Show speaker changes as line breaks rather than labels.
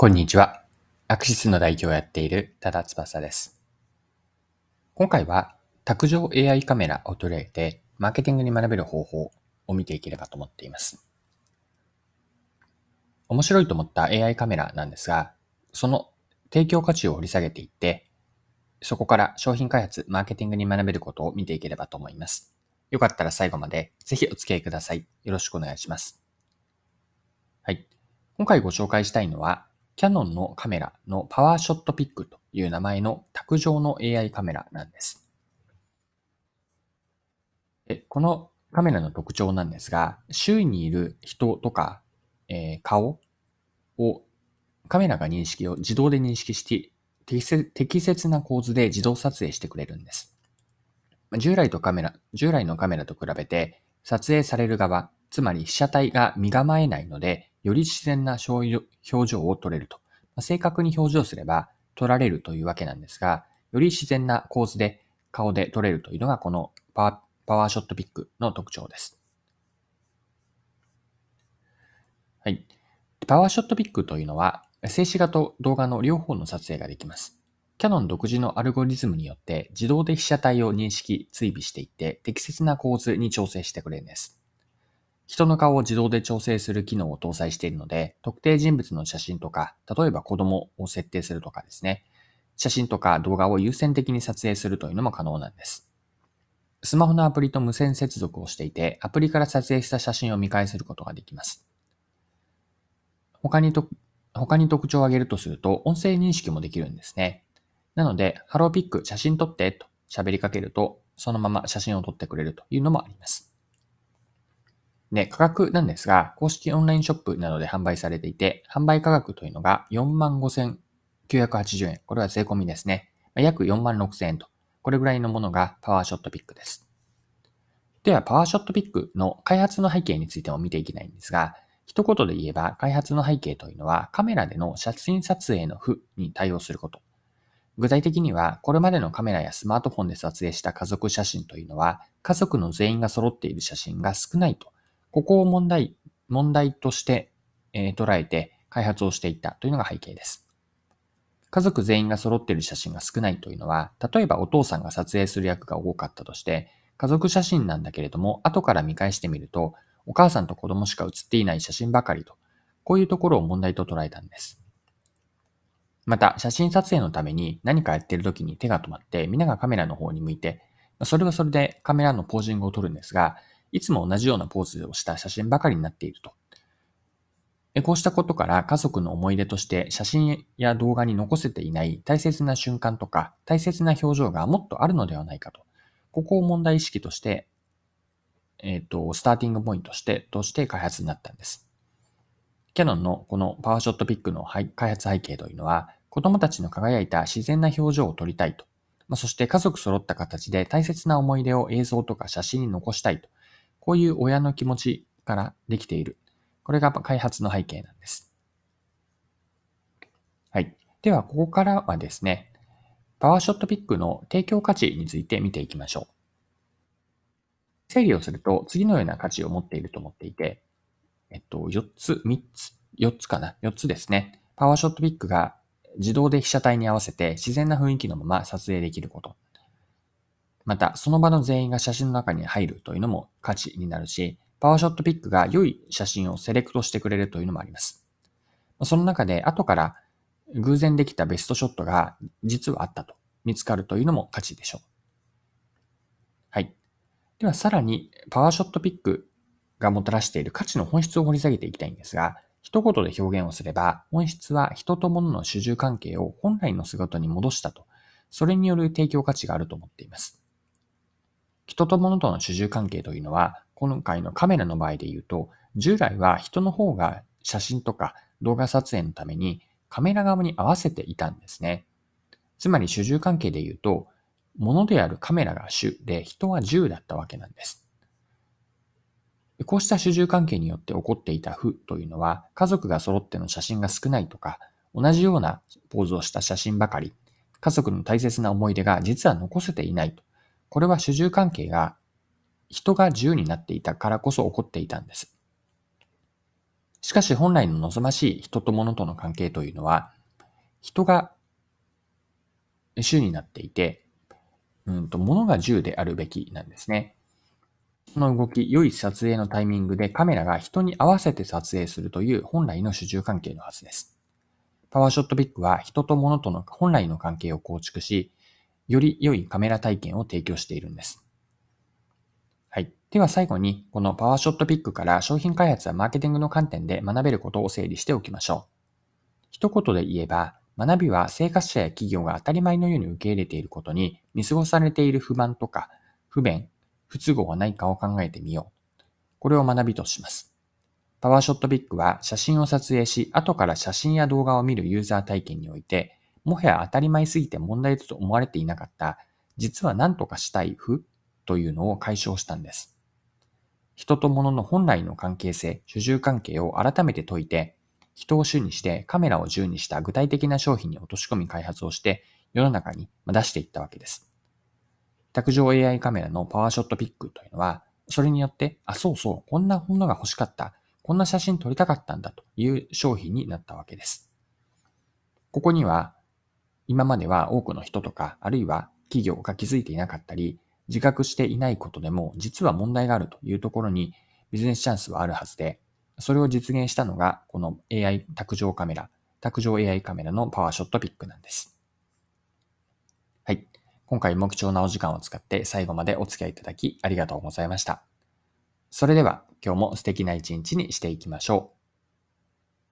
こんにちは。アクシスの代表をやっている多田翼です。今回は卓上 AI カメラを取り上げてマーケティングに学べる方法を見ていければと思っています。面白いと思った AI カメラなんですが、その提供価値を掘り下げていって、そこから商品開発、マーケティングに学べることを見ていければと思います。よかったら最後までぜひお付き合いください。よろしくお願いします。はい。今回ご紹介したいのは、キャノンのカメラのパワーショットピックという名前の卓上の AI カメラなんです。このカメラの特徴なんですが、周囲にいる人とか、えー、顔をカメラが認識を自動で認識して適切な構図で自動撮影してくれるんです。従来とカメラ、従来のカメラと比べて撮影される側、つまり被写体が身構えないので、より自然な表情を撮れると。正確に表情すれば撮られるというわけなんですが、より自然な構図で顔で撮れるというのがこのパワーショットピックの特徴です。はい。パワーショットピックというのは、静止画と動画の両方の撮影ができます。キャノン独自のアルゴリズムによって自動で被写体を認識、追尾していって適切な構図に調整してくれるんです。人の顔を自動で調整する機能を搭載しているので、特定人物の写真とか、例えば子供を設定するとかですね、写真とか動画を優先的に撮影するというのも可能なんです。スマホのアプリと無線接続をしていて、アプリから撮影した写真を見返することができます。他にと、他に特徴を挙げるとすると、音声認識もできるんですね。なので、ハローピック写真撮ってと喋りかけると、そのまま写真を撮ってくれるというのもあります。で、価格なんですが、公式オンラインショップなどで販売されていて、販売価格というのが45,980円。これは税込みですね。約46,000円と。これぐらいのものがパワーショットピックです。では、パワーショットピックの開発の背景についても見ていきたいんですが、一言で言えば、開発の背景というのは、カメラでの写真撮影の負に対応すること。具体的には、これまでのカメラやスマートフォンで撮影した家族写真というのは、家族の全員が揃っている写真が少ないとここを問題、問題として、え、捉えて開発をしていったというのが背景です。家族全員が揃っている写真が少ないというのは、例えばお父さんが撮影する役が多かったとして、家族写真なんだけれども、後から見返してみると、お母さんと子供しか写っていない写真ばかりと、こういうところを問題と捉えたんです。また、写真撮影のために何かやってる時に手が止まって、みんながカメラの方に向いて、それはそれでカメラのポージングを撮るんですが、いつも同じようなポーズをした写真ばかりになっていると。こうしたことから家族の思い出として写真や動画に残せていない大切な瞬間とか大切な表情がもっとあるのではないかと。ここを問題意識として、えっ、ー、と、スターティングポイントとして、として開発になったんです。キャノンのこのパワーショットピックの開発背景というのは、子供たちの輝いた自然な表情を撮りたいと。ま、そして家族揃った形で大切な思い出を映像とか写真に残したいと。こういう親の気持ちからできている。これが開発の背景なんです。はい。では、ここからはですね、パワーショットピックの提供価値について見ていきましょう。整理をすると、次のような価値を持っていると思っていて、えっと、4つ、3つ、4つかな ?4 つですね。パワーショットピックが自動で被写体に合わせて自然な雰囲気のまま撮影できること。また、その場の全員が写真の中に入るというのも価値になるし、パワーショットピックが良い写真をセレクトしてくれるというのもあります。その中で後から偶然できたベストショットが実はあったと見つかるというのも価値でしょう。はい。ではさらにパワーショットピックがもたらしている価値の本質を掘り下げていきたいんですが、一言で表現をすれば、本質は人と物の主従関係を本来の姿に戻したと、それによる提供価値があると思っています。人と物との主従関係というのは、今回のカメラの場合で言うと、従来は人の方が写真とか動画撮影のためにカメラ側に合わせていたんですね。つまり主従関係で言うと、物であるカメラが主で人は従だったわけなんです。こうした主従関係によって起こっていた負というのは、家族が揃っての写真が少ないとか、同じようなポーズをした写真ばかり、家族の大切な思い出が実は残せていないとこれは主従関係が人が自由になっていたからこそ起こっていたんです。しかし本来の望ましい人と物との関係というのは、人が主になっていて、うんと、物が銃であるべきなんですね。その動き、良い撮影のタイミングでカメラが人に合わせて撮影するという本来の主従関係のはずです。パワーショットピックは人と物との本来の関係を構築し、より良いカメラ体験を提供しているんです。はい。では最後に、このパワーショットピックから商品開発やマーケティングの観点で学べることを整理しておきましょう。一言で言えば、学びは生活者や企業が当たり前のように受け入れていることに見過ごされている不満とか不便、不都合はないかを考えてみよう。これを学びとします。パワーショットピックは写真を撮影し、後から写真や動画を見るユーザー体験において、もはや当たり前すぎて問題だと思われていなかった、実は何とかしたい負というのを解消したんです。人と物の本来の関係性、主従関係を改めて解いて、人を主にしてカメラを銃にした具体的な商品に落とし込み開発をして世の中に出していったわけです。卓上 AI カメラのパワーショットピックというのは、それによって、あ、そうそう、こんなものが欲しかった、こんな写真撮りたかったんだという商品になったわけです。ここには、今までは多くの人とか、あるいは企業が気づいていなかったり、自覚していないことでも、実は問題があるというところにビジネスチャンスはあるはずで、それを実現したのが、この AI 卓上カメラ、卓上 AI カメラのパワーショットピックなんです。はい。今回も貴重なお時間を使って最後までお付き合いいただきありがとうございました。それでは今日も素敵な一日にしていきましょう。